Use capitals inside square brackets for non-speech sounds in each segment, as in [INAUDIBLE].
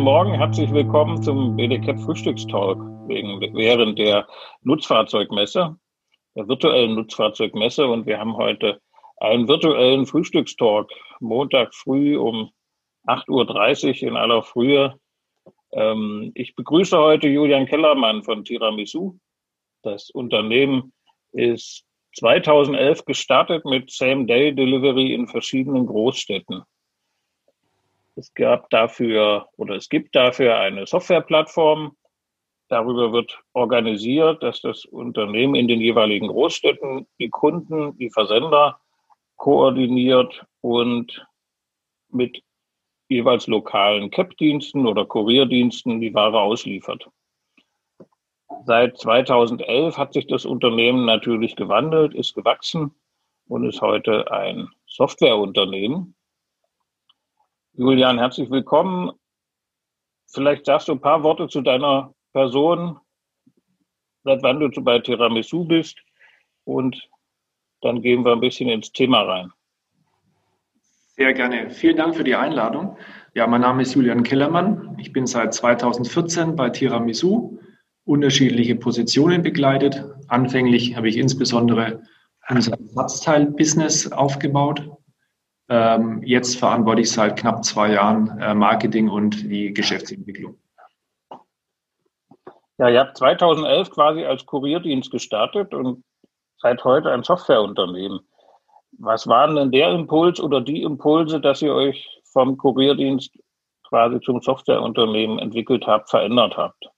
Guten Morgen, herzlich willkommen zum BDCAP Frühstückstalk während der Nutzfahrzeugmesse, der virtuellen Nutzfahrzeugmesse. Und wir haben heute einen virtuellen Frühstückstalk, Montag früh um 8.30 Uhr in aller Frühe. Ähm, ich begrüße heute Julian Kellermann von Tiramisu. Das Unternehmen ist 2011 gestartet mit Same-Day-Delivery in verschiedenen Großstädten. Es gab dafür oder es gibt dafür eine Softwareplattform. Darüber wird organisiert, dass das Unternehmen in den jeweiligen Großstädten die Kunden, die Versender koordiniert und mit jeweils lokalen CAP-Diensten oder Kurierdiensten die Ware ausliefert. Seit 2011 hat sich das Unternehmen natürlich gewandelt, ist gewachsen und ist heute ein Softwareunternehmen. Julian, herzlich willkommen. Vielleicht sagst du ein paar Worte zu deiner Person, seit wann du bei Tiramisu bist und dann gehen wir ein bisschen ins Thema rein. Sehr gerne. Vielen Dank für die Einladung. Ja, mein Name ist Julian Kellermann. Ich bin seit 2014 bei Tiramisu, unterschiedliche Positionen begleitet. Anfänglich habe ich insbesondere unser Ersatzteil-Business aufgebaut ähm, jetzt verantworte ich seit knapp zwei Jahren äh, Marketing und die Geschäftsentwicklung. Ja, ihr habt 2011 quasi als Kurierdienst gestartet und seid heute ein Softwareunternehmen. Was waren denn der Impuls oder die Impulse, dass ihr euch vom Kurierdienst quasi zum Softwareunternehmen entwickelt habt, verändert habt?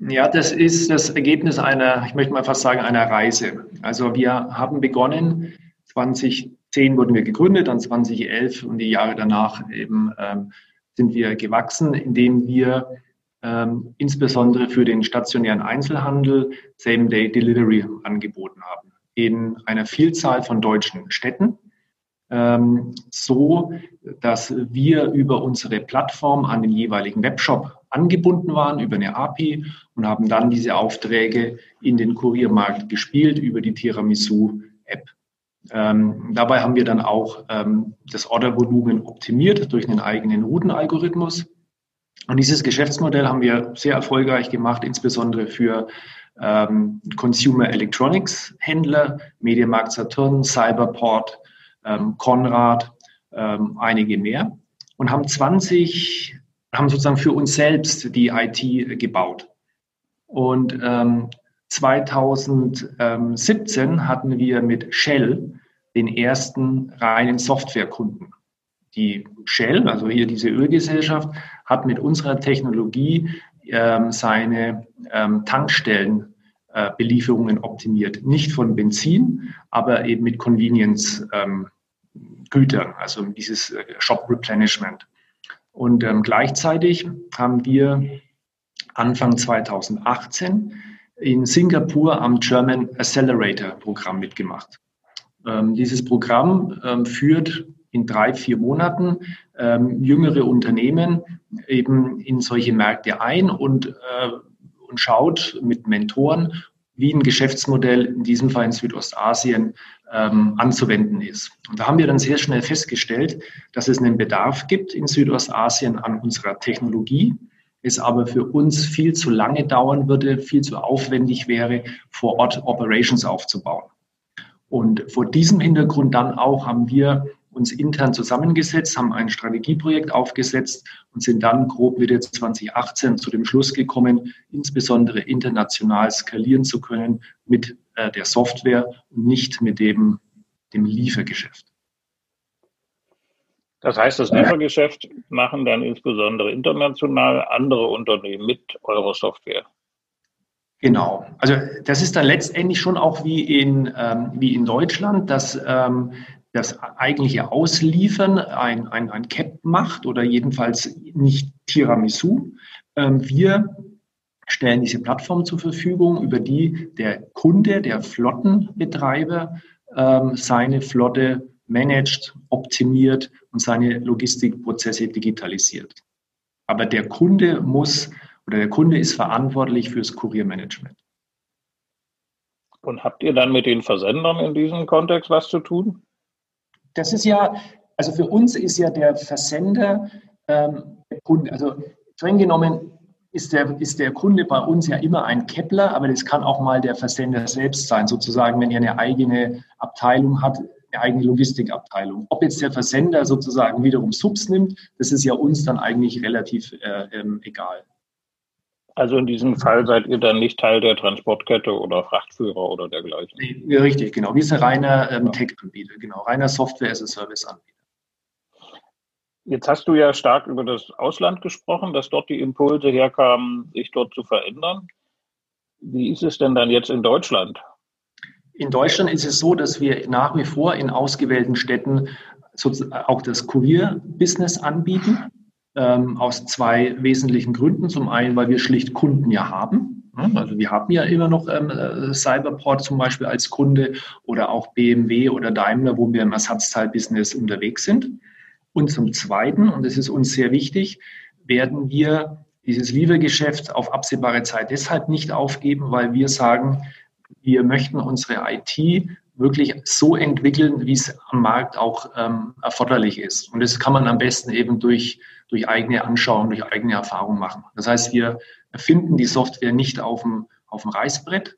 Ja, das ist das Ergebnis einer, ich möchte mal fast sagen, einer Reise. Also wir haben begonnen 20 2010 wurden wir gegründet, dann 2011 und die Jahre danach eben ähm, sind wir gewachsen, indem wir ähm, insbesondere für den stationären Einzelhandel Same-Day-Delivery angeboten haben in einer Vielzahl von deutschen Städten. Ähm, so, dass wir über unsere Plattform an den jeweiligen Webshop angebunden waren, über eine API und haben dann diese Aufträge in den Kuriermarkt gespielt über die Tiramisu-App. Ähm, dabei haben wir dann auch ähm, das Ordervolumen optimiert durch einen eigenen Routenalgorithmus. Und dieses Geschäftsmodell haben wir sehr erfolgreich gemacht, insbesondere für ähm, Consumer Electronics Händler, Mediamarkt Saturn, Cyberport, ähm, Konrad, ähm, einige mehr und haben 20, haben sozusagen für uns selbst die IT gebaut. Und ähm, 2017 hatten wir mit Shell den ersten reinen Softwarekunden. Die Shell, also hier diese Ölgesellschaft, hat mit unserer Technologie ähm, seine ähm, Tankstellenbelieferungen äh, optimiert. Nicht von Benzin, aber eben mit Convenience-Gütern, ähm, also dieses äh, Shop-Replenishment. Und ähm, gleichzeitig haben wir Anfang 2018 in Singapur am German Accelerator Programm mitgemacht. Ähm, dieses Programm ähm, führt in drei, vier Monaten ähm, jüngere Unternehmen eben in solche Märkte ein und, äh, und schaut mit Mentoren, wie ein Geschäftsmodell in diesem Fall in Südostasien ähm, anzuwenden ist. Und da haben wir dann sehr schnell festgestellt, dass es einen Bedarf gibt in Südostasien an unserer Technologie, es aber für uns viel zu lange dauern würde, viel zu aufwendig wäre, vor Ort Operations aufzubauen. Und vor diesem Hintergrund dann auch haben wir uns intern zusammengesetzt, haben ein Strategieprojekt aufgesetzt und sind dann grob wieder 2018 zu dem Schluss gekommen, insbesondere international skalieren zu können mit äh, der Software und nicht mit dem, dem Liefergeschäft. Das heißt, das Liefergeschäft machen dann insbesondere international andere Unternehmen mit eurer Software. Genau. Also das ist dann letztendlich schon auch wie in, ähm, wie in Deutschland, dass ähm, das eigentliche Ausliefern ein, ein, ein CAP macht oder jedenfalls nicht Tiramisu. Ähm, wir stellen diese Plattform zur Verfügung, über die der Kunde, der Flottenbetreiber ähm, seine Flotte managt, optimiert und seine Logistikprozesse digitalisiert. Aber der Kunde muss oder der Kunde ist verantwortlich fürs Kuriermanagement. Und habt ihr dann mit den Versendern in diesem Kontext was zu tun? Das ist ja, also für uns ist ja der Versender ähm, Kunde, also streng genommen ist der, ist der Kunde bei uns ja immer ein Kepler, aber das kann auch mal der Versender selbst sein, sozusagen, wenn er eine eigene Abteilung hat, eine eigene Logistikabteilung. Ob jetzt der Versender sozusagen wiederum Subs nimmt, das ist ja uns dann eigentlich relativ äh, ähm, egal. Also in diesem Fall seid ihr dann nicht Teil der Transportkette oder Frachtführer oder dergleichen? Nee, richtig, genau. Wir sind reiner ähm, Tech-Anbieter, genau, reiner Software-as-a-Service-Anbieter. Jetzt hast du ja stark über das Ausland gesprochen, dass dort die Impulse herkamen, sich dort zu verändern. Wie ist es denn dann jetzt in Deutschland? In Deutschland ist es so, dass wir nach wie vor in ausgewählten Städten auch das Kurier-Business anbieten, ähm, aus zwei wesentlichen Gründen. Zum einen, weil wir schlicht Kunden ja haben. Also wir haben ja immer noch ähm, äh, Cyberport zum Beispiel als Kunde oder auch BMW oder Daimler, wo wir im Ersatzteilbusiness unterwegs sind. Und zum Zweiten, und das ist uns sehr wichtig, werden wir dieses Liefergeschäft auf absehbare Zeit deshalb nicht aufgeben, weil wir sagen, wir möchten unsere IT wirklich so entwickeln, wie es am Markt auch ähm, erforderlich ist. Und das kann man am besten eben durch, durch eigene Anschauung, durch eigene Erfahrung machen. Das heißt, wir erfinden die Software nicht auf dem, auf dem Reißbrett,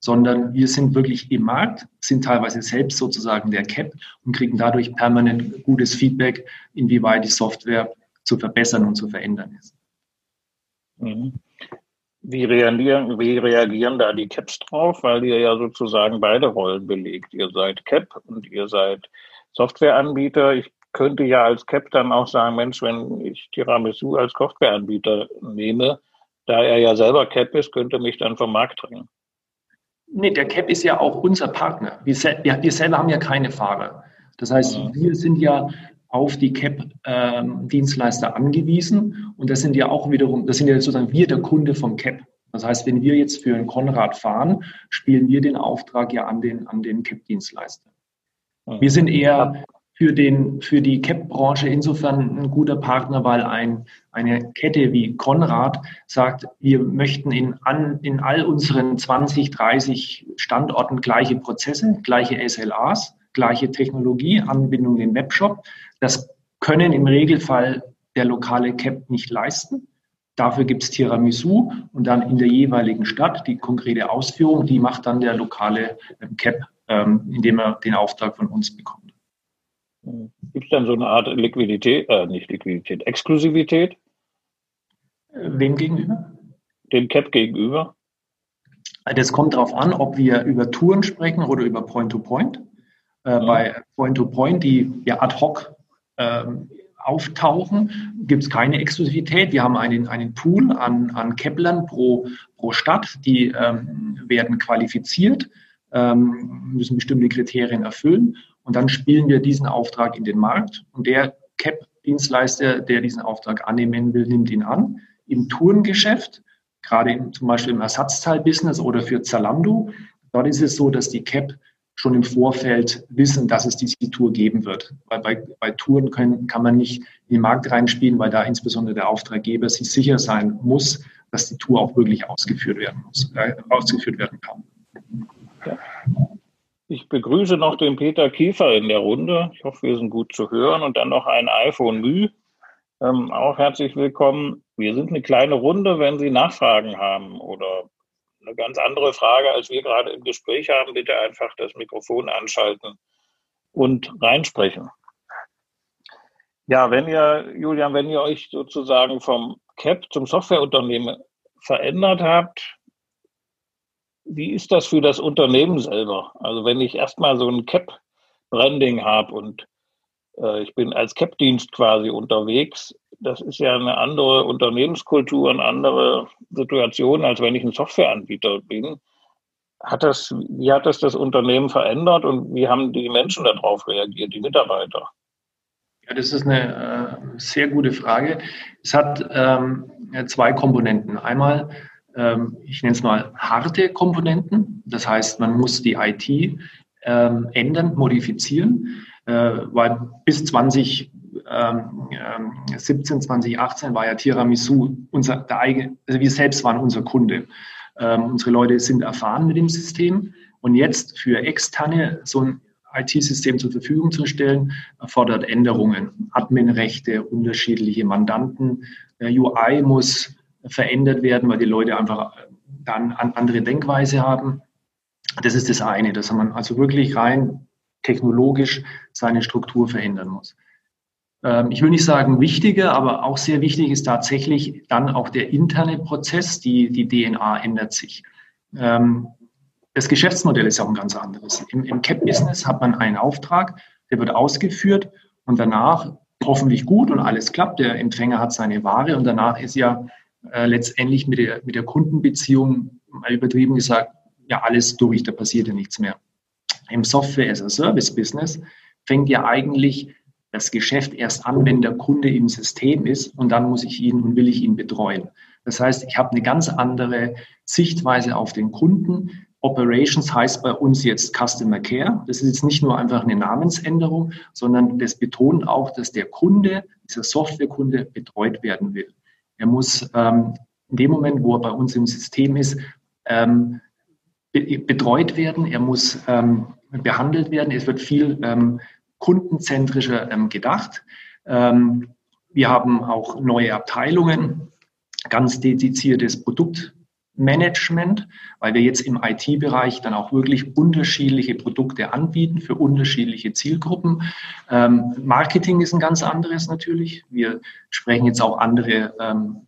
sondern wir sind wirklich im Markt, sind teilweise selbst sozusagen der Cap und kriegen dadurch permanent gutes Feedback, inwieweit die Software zu verbessern und zu verändern ist. Mhm. Wie reagieren, wie reagieren da die Caps drauf? Weil ihr ja sozusagen beide Rollen belegt. Ihr seid Cap und ihr seid Softwareanbieter. Ich könnte ja als Cap dann auch sagen, Mensch, wenn ich Tiramisu als Softwareanbieter nehme, da er ja selber Cap ist, könnte mich dann vom Markt drängen. Nee, der CAP ist ja auch unser Partner. Wir, wir, wir selber haben ja keine Fahrer. Das heißt, mhm. wir sind ja auf die CAP-Dienstleister ähm, angewiesen und das sind ja auch wiederum, das sind ja sozusagen wir der Kunde vom CAP. Das heißt, wenn wir jetzt für einen Konrad fahren, spielen wir den Auftrag ja an den, an den CAP-Dienstleister. Wir sind eher für, den, für die CAP-Branche insofern ein guter Partner, weil ein, eine Kette wie Konrad sagt, wir möchten in, an, in all unseren 20, 30 Standorten gleiche Prozesse, gleiche SLAs, gleiche Technologie, Anbindung in den Webshop. Das können im Regelfall der lokale CAP nicht leisten. Dafür gibt es Tiramisu und dann in der jeweiligen Stadt die konkrete Ausführung, die macht dann der lokale CAP, ähm, indem er den Auftrag von uns bekommt. Gibt es dann so eine Art Liquidität, äh, nicht Liquidität, Exklusivität? Wem gegenüber? Dem Cap gegenüber. Das kommt darauf an, ob wir über Touren sprechen oder über Point-to-Point. -Point. Äh, mhm. Bei Point-to-Point, -Point, die ja ad hoc ähm, auftauchen, gibt es keine Exklusivität. Wir haben einen, einen Pool an, an Keplern pro, pro Stadt, die ähm, werden qualifiziert, ähm, müssen bestimmte Kriterien erfüllen und dann spielen wir diesen Auftrag in den Markt und der CAP-Dienstleister, der diesen Auftrag annehmen will, nimmt ihn an. Im Tourengeschäft, gerade im, zum Beispiel im Ersatzteilbusiness oder für Zalando, dort ist es so, dass die CAP schon im Vorfeld wissen, dass es diese Tour geben wird. Weil bei, bei Touren können, kann man nicht in den Markt reinspielen, weil da insbesondere der Auftraggeber sich sicher sein muss, dass die Tour auch wirklich ausgeführt werden muss, äh, ausgeführt werden kann. Ja. Ich begrüße noch den Peter Kiefer in der Runde. Ich hoffe, wir sind gut zu hören. Und dann noch ein iPhone Mü. Ähm, auch herzlich willkommen. Wir sind eine kleine Runde. Wenn Sie Nachfragen haben oder eine ganz andere Frage, als wir gerade im Gespräch haben, bitte einfach das Mikrofon anschalten und reinsprechen. Ja, wenn ihr, Julian, wenn ihr euch sozusagen vom CAP zum Softwareunternehmen verändert habt, wie ist das für das Unternehmen selber? Also wenn ich erstmal so ein Cap-Branding habe und äh, ich bin als Cap-Dienst quasi unterwegs, das ist ja eine andere Unternehmenskultur, eine andere Situation, als wenn ich ein Softwareanbieter bin. Hat das, wie hat das das Unternehmen verändert und wie haben die Menschen darauf reagiert, die Mitarbeiter? Ja, das ist eine äh, sehr gute Frage. Es hat ähm, zwei Komponenten. Einmal ich nenne es mal harte Komponenten. Das heißt, man muss die IT ähm, ändern, modifizieren, äh, weil bis 2017, 2018 ähm, war ja Tiramisu unser, der eigene, also wir selbst waren unser Kunde. unsere Leute sind erfahren mit dem System und jetzt für externe so ein IT-System zur Verfügung zu stellen, erfordert Änderungen. Adminrechte, unterschiedliche Mandanten. Der UI muss verändert werden, weil die Leute einfach dann eine andere Denkweise haben. Das ist das eine, dass man also wirklich rein technologisch seine Struktur verändern muss. Ähm, ich will nicht sagen wichtiger, aber auch sehr wichtig ist tatsächlich dann auch der interne Prozess. Die, die DNA ändert sich. Ähm, das Geschäftsmodell ist auch ein ganz anderes. Im, im CAP-Business hat man einen Auftrag, der wird ausgeführt und danach hoffentlich gut und alles klappt. Der Empfänger hat seine Ware und danach ist ja äh, letztendlich mit der, mit der Kundenbeziehung, mal übertrieben gesagt, ja alles durch, da passiert ja nichts mehr. Im Software-as-a-Service-Business fängt ja eigentlich das Geschäft erst an, wenn der Kunde im System ist und dann muss ich ihn und will ich ihn betreuen. Das heißt, ich habe eine ganz andere Sichtweise auf den Kunden. Operations heißt bei uns jetzt Customer Care. Das ist jetzt nicht nur einfach eine Namensänderung, sondern das betont auch, dass der Kunde, dieser Softwarekunde betreut werden will. Er muss ähm, in dem Moment, wo er bei uns im System ist, ähm, be betreut werden. Er muss ähm, behandelt werden. Es wird viel ähm, kundenzentrischer ähm, gedacht. Ähm, wir haben auch neue Abteilungen, ganz dediziertes Produktmanagement, weil wir jetzt im IT-Bereich dann auch wirklich unterschiedliche Produkte anbieten für unterschiedliche Zielgruppen. Ähm, Marketing ist ein ganz anderes natürlich. Wir sprechen jetzt auch andere ähm,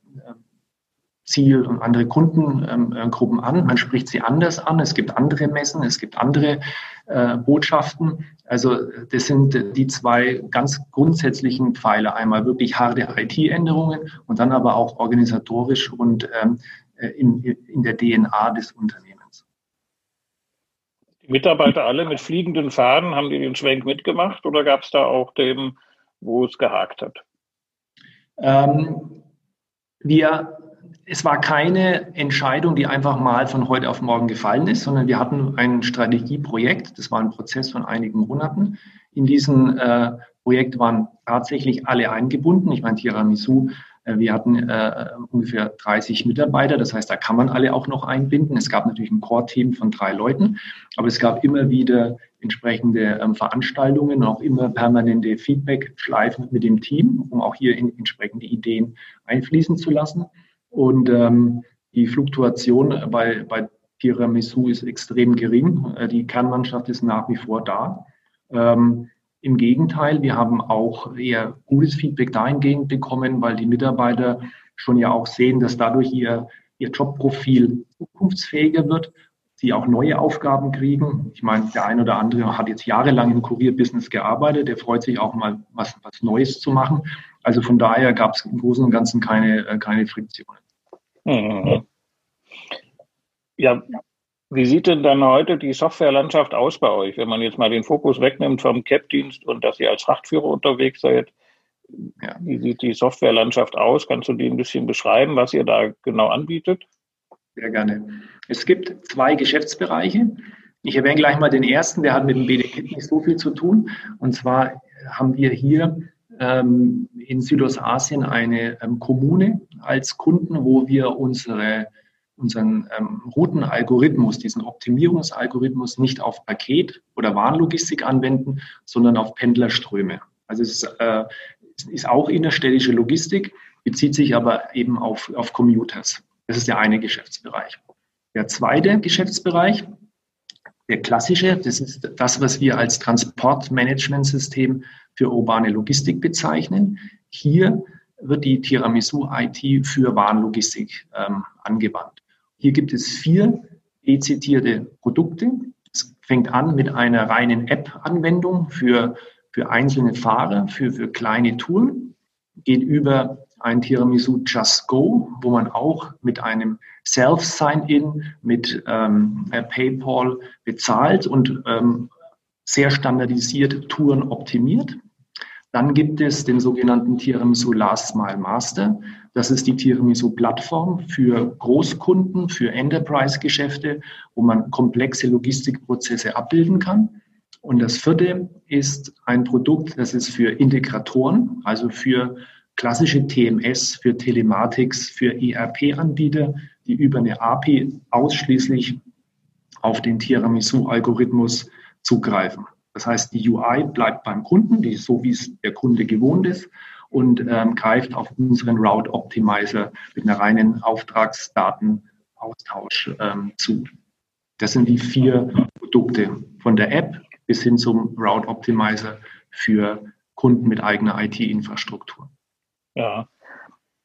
Ziel und andere Kundengruppen an. Man spricht sie anders an. Es gibt andere Messen, es gibt andere äh, Botschaften. Also das sind die zwei ganz grundsätzlichen Pfeiler. Einmal wirklich harte IT-Änderungen und dann aber auch organisatorisch und ähm, äh, in, in der DNA des Unternehmens. Die Mitarbeiter alle mit fliegenden Fahnen, haben die den Schwenk mitgemacht oder gab es da auch dem, wo es gehakt hat? Ähm, wir es war keine Entscheidung, die einfach mal von heute auf morgen gefallen ist, sondern wir hatten ein Strategieprojekt. Das war ein Prozess von einigen Monaten. In diesem äh, Projekt waren tatsächlich alle eingebunden. Ich meine, Tiramisu, äh, wir hatten äh, ungefähr 30 Mitarbeiter. Das heißt, da kann man alle auch noch einbinden. Es gab natürlich ein Core-Team von drei Leuten, aber es gab immer wieder entsprechende ähm, Veranstaltungen, auch immer permanente Feedback-Schleifen mit dem Team, um auch hier in, entsprechende Ideen einfließen zu lassen. Und ähm, die Fluktuation bei, bei Tiramisu ist extrem gering. Äh, die Kernmannschaft ist nach wie vor da. Ähm, Im Gegenteil, wir haben auch eher gutes Feedback dahingehend bekommen, weil die Mitarbeiter schon ja auch sehen, dass dadurch ihr, ihr Jobprofil zukunftsfähiger wird, sie auch neue Aufgaben kriegen. Ich meine, der ein oder andere hat jetzt jahrelang im Kurierbusiness gearbeitet, der freut sich auch mal, was, was Neues zu machen. Also von daher gab es im Großen und Ganzen keine, äh, keine Friktionen. Mhm. Ja, wie sieht denn dann heute die Softwarelandschaft aus bei euch, wenn man jetzt mal den Fokus wegnimmt vom CAP-Dienst und dass ihr als Frachtführer unterwegs seid? Ja. Wie sieht die Softwarelandschaft aus? Kannst du die ein bisschen beschreiben, was ihr da genau anbietet? Sehr gerne. Es gibt zwei Geschäftsbereiche. Ich erwähne gleich mal den ersten, der hat mit dem BDKit nicht so viel zu tun. Und zwar haben wir hier ähm, in Südostasien eine ähm, Kommune als Kunden, wo wir unsere, unseren ähm, Routenalgorithmus, diesen Optimierungsalgorithmus nicht auf Paket- oder Warenlogistik anwenden, sondern auf Pendlerströme. Also es ist, äh, ist auch innerstädtische Logistik, bezieht sich aber eben auf, auf Commuters. Das ist der eine Geschäftsbereich. Der zweite Geschäftsbereich, der klassische, das ist das, was wir als Transportmanagementsystem für urbane Logistik bezeichnen. Hier wird die Tiramisu IT für Warenlogistik ähm, angewandt. Hier gibt es vier dezidierte Produkte. Es fängt an mit einer reinen App-Anwendung für, für einzelne Fahrer, für, für kleine Touren, geht über ein Tiramisu Just Go, wo man auch mit einem Self-Sign-In, mit ähm, PayPal bezahlt und ähm, sehr standardisiert Touren optimiert. Dann gibt es den sogenannten Tiramisu Last Mile Master. Das ist die Tiramisu-Plattform für Großkunden, für Enterprise-Geschäfte, wo man komplexe Logistikprozesse abbilden kann. Und das vierte ist ein Produkt, das ist für Integratoren, also für klassische TMS, für Telematics, für ERP-Anbieter, die über eine API ausschließlich auf den Tiramisu-Algorithmus zugreifen. Das heißt, die UI bleibt beim Kunden, die ist so, wie es der Kunde gewohnt ist und ähm, greift auf unseren Route Optimizer mit einer reinen Auftragsdatenaustausch ähm, zu. Das sind die vier Produkte von der App bis hin zum Route Optimizer für Kunden mit eigener IT-Infrastruktur. Ja.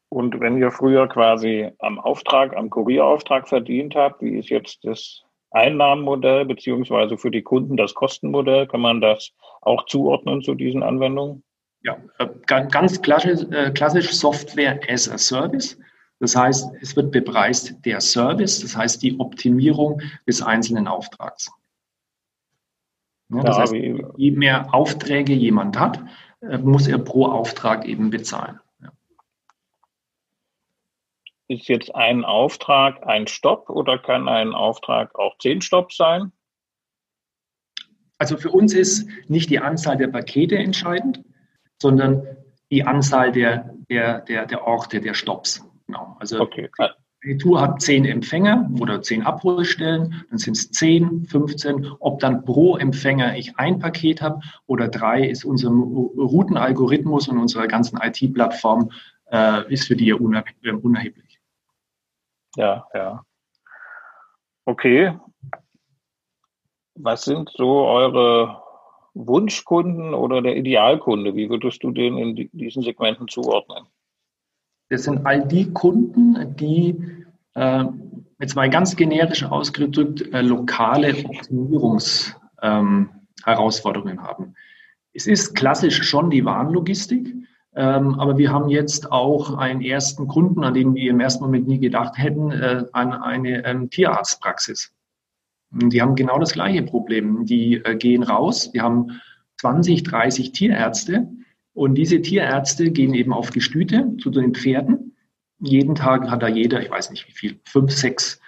Und wenn ihr früher quasi am Auftrag, am Kurierauftrag verdient habt, wie ist jetzt das Einnahmenmodell beziehungsweise für die Kunden das Kostenmodell? Kann man das auch zuordnen zu diesen Anwendungen? Ja, äh, ganz klassisch, äh, klassisch Software as a Service. Das heißt, es wird bepreist der Service, das heißt die Optimierung des einzelnen Auftrags. Ja, das heißt, je mehr Aufträge jemand hat, äh, muss er pro Auftrag eben bezahlen. Ja. Ist jetzt ein Auftrag ein Stopp oder kann ein Auftrag auch zehn Stopps sein? Also für uns ist nicht die Anzahl der Pakete entscheidend, sondern die Anzahl der, der, der, der Orte, der Stops. Genau. Also okay. die Tour hat zehn Empfänger oder zehn Abholstellen, dann sind es zehn, 15. Ob dann pro Empfänger ich ein Paket habe oder drei, ist unser Routenalgorithmus und unsere ganzen IT-Plattform äh, ist für die äh, unerheblich. Ja, ja. Okay. Was sind so eure Wunschkunden oder der Idealkunde? Wie würdest du den in diesen Segmenten zuordnen? Das sind all die Kunden, die äh, jetzt mal ganz generisch ausgedrückt äh, lokale Optimierungsherausforderungen ähm, haben. Es ist klassisch schon die Warenlogistik, aber wir haben jetzt auch einen ersten Kunden, an den wir im ersten Moment nie gedacht hätten, äh, an eine ähm, Tierarztpraxis. Die haben genau das gleiche Problem. Die äh, gehen raus, die haben 20, 30 Tierärzte und diese Tierärzte gehen eben auf Gestüte zu den Pferden. Jeden Tag hat da jeder, ich weiß nicht wie viel, fünf, sechs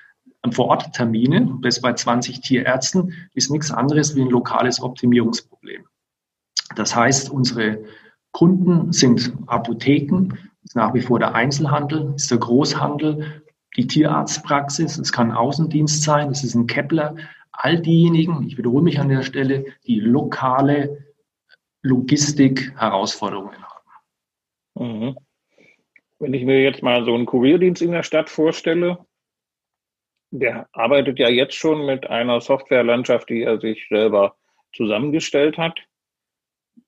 ähm, Vor-Ort-Termine. Das bei 20 Tierärzten ist nichts anderes wie ein lokales Optimierungsproblem. Das heißt, unsere Kunden sind Apotheken, ist nach wie vor der Einzelhandel, ist der Großhandel, die Tierarztpraxis, es kann Außendienst sein, es ist ein Kepler. All diejenigen, ich wiederhole mich an der Stelle, die lokale Logistik-Herausforderungen haben. Mhm. Wenn ich mir jetzt mal so einen Kurierdienst in der Stadt vorstelle, der arbeitet ja jetzt schon mit einer Softwarelandschaft, die er sich selber zusammengestellt hat.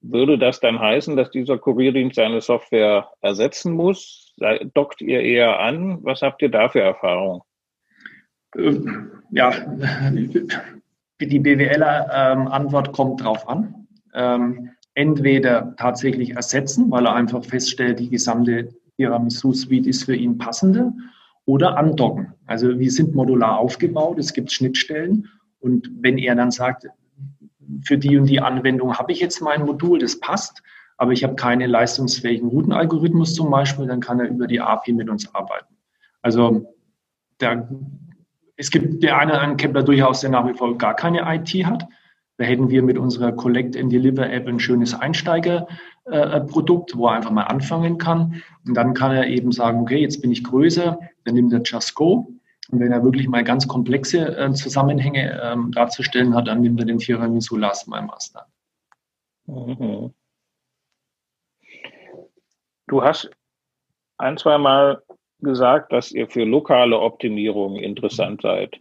Würde das dann heißen, dass dieser Kurierdienst seine Software ersetzen muss? Dockt ihr eher an? Was habt ihr da für Erfahrungen? Ja, [LAUGHS] die BWLer-Antwort ähm, kommt drauf an. Ähm, entweder tatsächlich ersetzen, weil er einfach feststellt, die gesamte Tiramisu-Suite ist für ihn passende, oder andocken. Also wir sind modular aufgebaut, es gibt Schnittstellen und wenn er dann sagt, für die und die Anwendung habe ich jetzt mein Modul, das passt, aber ich habe keinen leistungsfähigen Routenalgorithmus zum Beispiel, dann kann er über die API mit uns arbeiten. Also der, es gibt der eine einen Kepler durchaus, der nach wie vor gar keine IT hat. Da hätten wir mit unserer Collect and Deliver App ein schönes Einsteigerprodukt, wo er einfach mal anfangen kann. Und dann kann er eben sagen, okay, jetzt bin ich größer, dann nimmt er Just Go. Und wenn er wirklich mal ganz komplexe äh, Zusammenhänge ähm, darzustellen hat, dann nimmt er den Tiramisu Last My Master. Mhm. Du hast ein, zwei Mal gesagt, dass ihr für lokale Optimierung interessant seid.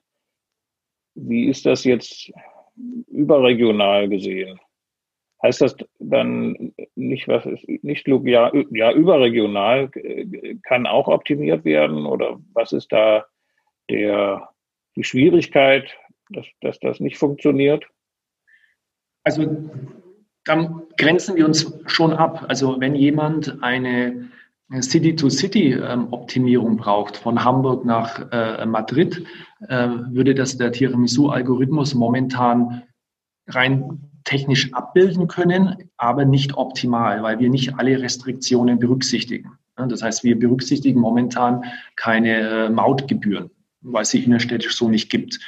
Wie ist das jetzt überregional gesehen. Heißt das dann nicht, was ist nicht ja, ja, überregional kann auch optimiert werden oder was ist da der, die Schwierigkeit, dass, dass das nicht funktioniert? Also dann grenzen wir uns schon ab. Also wenn jemand eine City-to-City-Optimierung braucht, von Hamburg nach äh, Madrid, äh, würde das der Tiramisu-Algorithmus momentan rein technisch abbilden können, aber nicht optimal, weil wir nicht alle Restriktionen berücksichtigen. Das heißt, wir berücksichtigen momentan keine äh, Mautgebühren, weil es sie innerstädtisch so nicht gibt.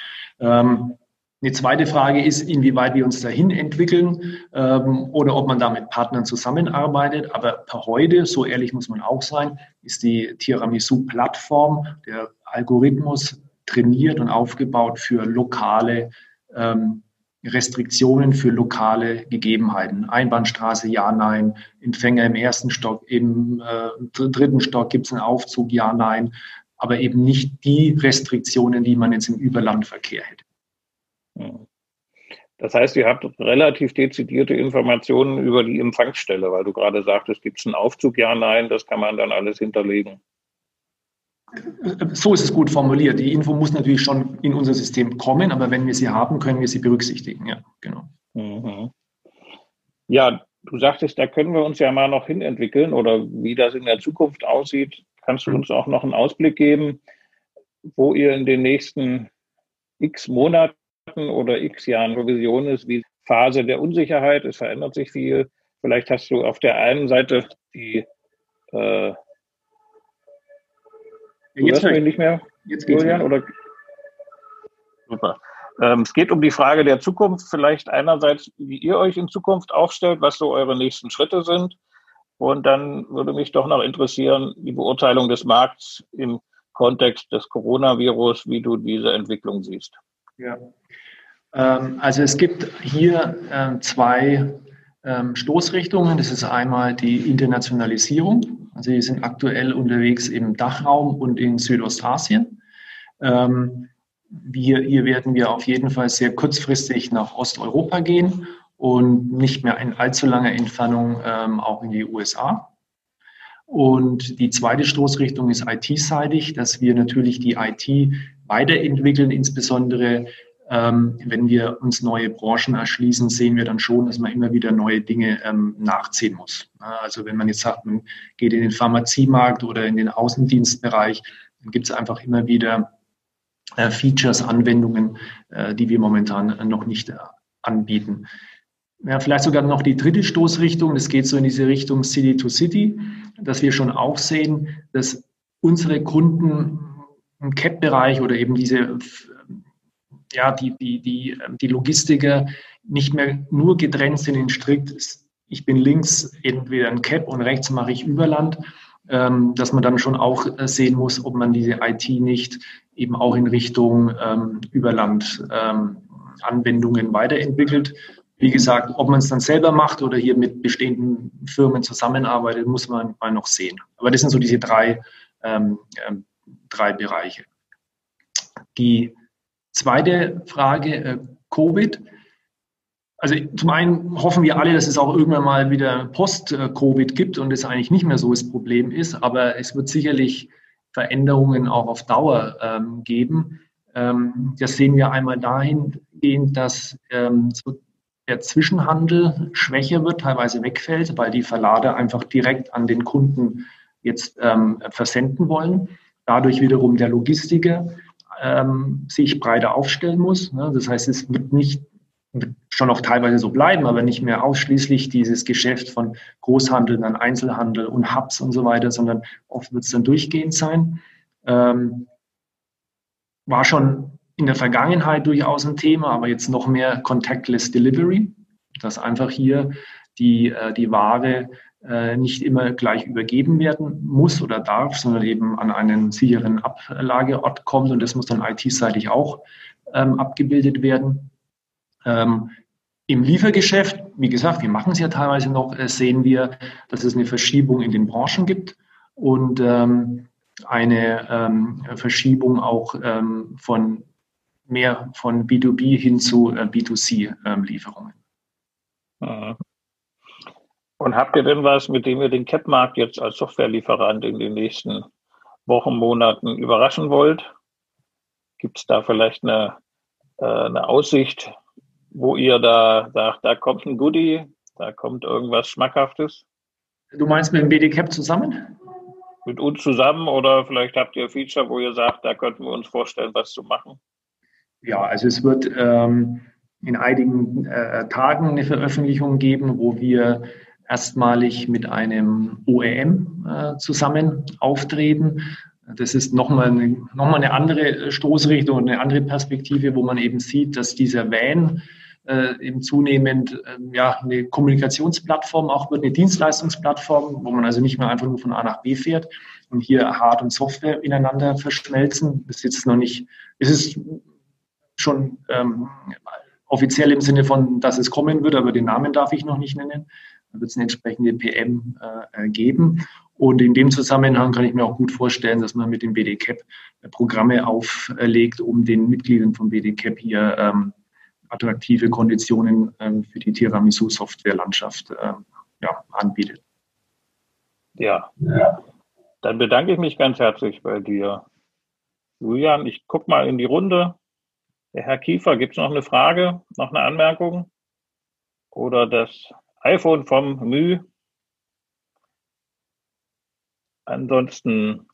Ähm, eine zweite Frage ist, inwieweit wir uns dahin entwickeln ähm, oder ob man da mit Partnern zusammenarbeitet. Aber per heute, so ehrlich muss man auch sein, ist die Tiramisu-Plattform, der Algorithmus trainiert und aufgebaut für lokale ähm, Restriktionen für lokale Gegebenheiten. Einbahnstraße, ja, nein. Empfänger im ersten Stock, im äh, dritten Stock gibt es einen Aufzug, ja, nein. Aber eben nicht die Restriktionen, die man jetzt im Überlandverkehr hätte. Das heißt, ihr habt relativ dezidierte Informationen über die Empfangsstelle, weil du gerade sagtest, gibt es einen Aufzug? Ja, nein, das kann man dann alles hinterlegen. So ist es gut formuliert. Die Info muss natürlich schon in unser System kommen, aber wenn wir sie haben, können wir sie berücksichtigen. Ja, genau. Mhm. Ja, du sagtest, da können wir uns ja mal noch hinentwickeln oder wie das in der Zukunft aussieht. Kannst du uns auch noch einen Ausblick geben, wo ihr in den nächsten x Monaten oder x Jahren Revision ist, wie Phase der Unsicherheit, es verändert sich viel. Vielleicht hast du auf der einen Seite die äh, Jetzt höre ich nicht mehr, jetzt Julian, oder? Super. Ähm, es geht um die Frage der Zukunft. Vielleicht einerseits, wie ihr euch in Zukunft aufstellt, was so eure nächsten Schritte sind. Und dann würde mich doch noch interessieren, die Beurteilung des Markts im Kontext des Coronavirus, wie du diese Entwicklung siehst. Ja. Ähm, also es gibt hier äh, zwei ähm, Stoßrichtungen. Das ist einmal die Internationalisierung. Also wir sind aktuell unterwegs im Dachraum und in Südostasien. Ähm, wir, hier werden wir auf jeden Fall sehr kurzfristig nach Osteuropa gehen und nicht mehr in allzu langer Entfernung ähm, auch in die USA. Und die zweite Stoßrichtung ist IT-seitig, dass wir natürlich die IT weiterentwickeln, insbesondere ähm, wenn wir uns neue Branchen erschließen, sehen wir dann schon, dass man immer wieder neue Dinge ähm, nachziehen muss. Also wenn man jetzt sagt, man geht in den Pharmaziemarkt oder in den Außendienstbereich, dann gibt es einfach immer wieder äh, Features, Anwendungen, äh, die wir momentan noch nicht äh, anbieten. Ja, vielleicht sogar noch die dritte Stoßrichtung, das geht so in diese Richtung City to City, dass wir schon auch sehen, dass unsere Kunden im CAP-Bereich oder eben diese ja, die, die, die, ähm, die Logistiker nicht mehr nur getrennt sind in strikt, ich bin links entweder ein Cap und rechts mache ich Überland, ähm, dass man dann schon auch äh, sehen muss, ob man diese IT nicht eben auch in Richtung ähm, Überland ähm, weiterentwickelt. Wie gesagt, ob man es dann selber macht oder hier mit bestehenden Firmen zusammenarbeitet, muss man mal noch sehen. Aber das sind so diese drei, ähm, ähm drei Bereiche. Die Zweite Frage, äh, Covid. Also zum einen hoffen wir alle, dass es auch irgendwann mal wieder Post-Covid gibt und es eigentlich nicht mehr so das Problem ist, aber es wird sicherlich Veränderungen auch auf Dauer ähm, geben. Ähm, das sehen wir einmal dahingehend, dass ähm, der Zwischenhandel schwächer wird, teilweise wegfällt, weil die Verlader einfach direkt an den Kunden jetzt ähm, versenden wollen. Dadurch wiederum der Logistiker ähm, sich breiter aufstellen muss. Ne? Das heißt, es wird nicht schon auch teilweise so bleiben, aber nicht mehr ausschließlich dieses Geschäft von Großhandel, dann Einzelhandel und Hubs und so weiter, sondern oft wird es dann durchgehend sein. Ähm, war schon in der Vergangenheit durchaus ein Thema, aber jetzt noch mehr Contactless Delivery, dass einfach hier die, äh, die Ware äh, nicht immer gleich übergeben werden muss oder darf, sondern eben an einen sicheren Ablageort kommt und das muss dann IT-seitig auch ähm, abgebildet werden. Ähm, Im Liefergeschäft, wie gesagt, wir machen es ja teilweise noch, äh, sehen wir, dass es eine Verschiebung in den Branchen gibt und ähm, eine ähm, Verschiebung auch ähm, von mehr von B2B hin zu äh, B2C-Lieferungen. Ähm, und habt ihr denn was, mit dem ihr den CAP-Markt jetzt als Softwarelieferant in den nächsten Wochen, Monaten überraschen wollt? Gibt es da vielleicht eine, äh, eine Aussicht, wo ihr da sagt, da kommt ein Goodie, da kommt irgendwas Schmackhaftes? Du meinst mit dem BDCAP zusammen? Mit uns zusammen oder vielleicht habt ihr ein Feature, wo ihr sagt, da könnten wir uns vorstellen, was zu machen? Ja, also es wird ähm, in einigen äh, Tagen eine Veröffentlichung geben, wo wir erstmalig mit einem OEM äh, zusammen auftreten. Das ist nochmal eine, noch eine andere Stoßrichtung und eine andere Perspektive, wo man eben sieht, dass dieser Van äh, eben zunehmend äh, ja, eine Kommunikationsplattform auch wird, eine Dienstleistungsplattform, wo man also nicht mehr einfach nur von A nach B fährt und hier Hard- und Software ineinander verschmelzen. Das ist jetzt noch nicht, es ist schon ähm, offiziell im Sinne von, dass es kommen wird, aber den Namen darf ich noch nicht nennen. Da wird es eine entsprechende PM äh, geben. Und in dem Zusammenhang kann ich mir auch gut vorstellen, dass man mit dem BDCAP Programme auflegt, um den Mitgliedern von BDCAP hier ähm, attraktive Konditionen ähm, für die Tiramisu-Softwarelandschaft äh, ja, anbietet. Ja. ja, dann bedanke ich mich ganz herzlich bei dir. Julian, ich gucke mal in die Runde. Der Herr Kiefer, gibt es noch eine Frage, noch eine Anmerkung? Oder das iPhone vom Mü? Ansonsten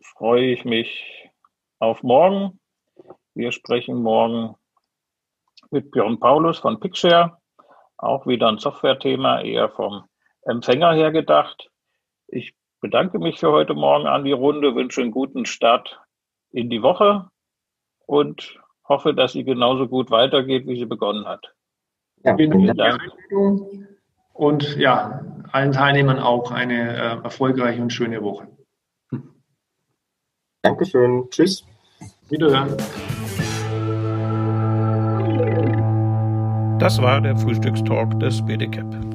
freue ich mich auf morgen. Wir sprechen morgen mit Björn Paulus von Pixshare. Auch wieder ein Software-Thema, eher vom Empfänger her gedacht. Ich bedanke mich für heute Morgen an die Runde, wünsche einen guten Start in die Woche und hoffe, dass sie genauso gut weitergeht, wie sie begonnen hat. Ja, vielen Dank. Und ja, allen Teilnehmern auch eine äh, erfolgreiche und schöne Woche. Dankeschön. Tschüss. Wiederhören. Das war der Frühstückstalk des BDCAP.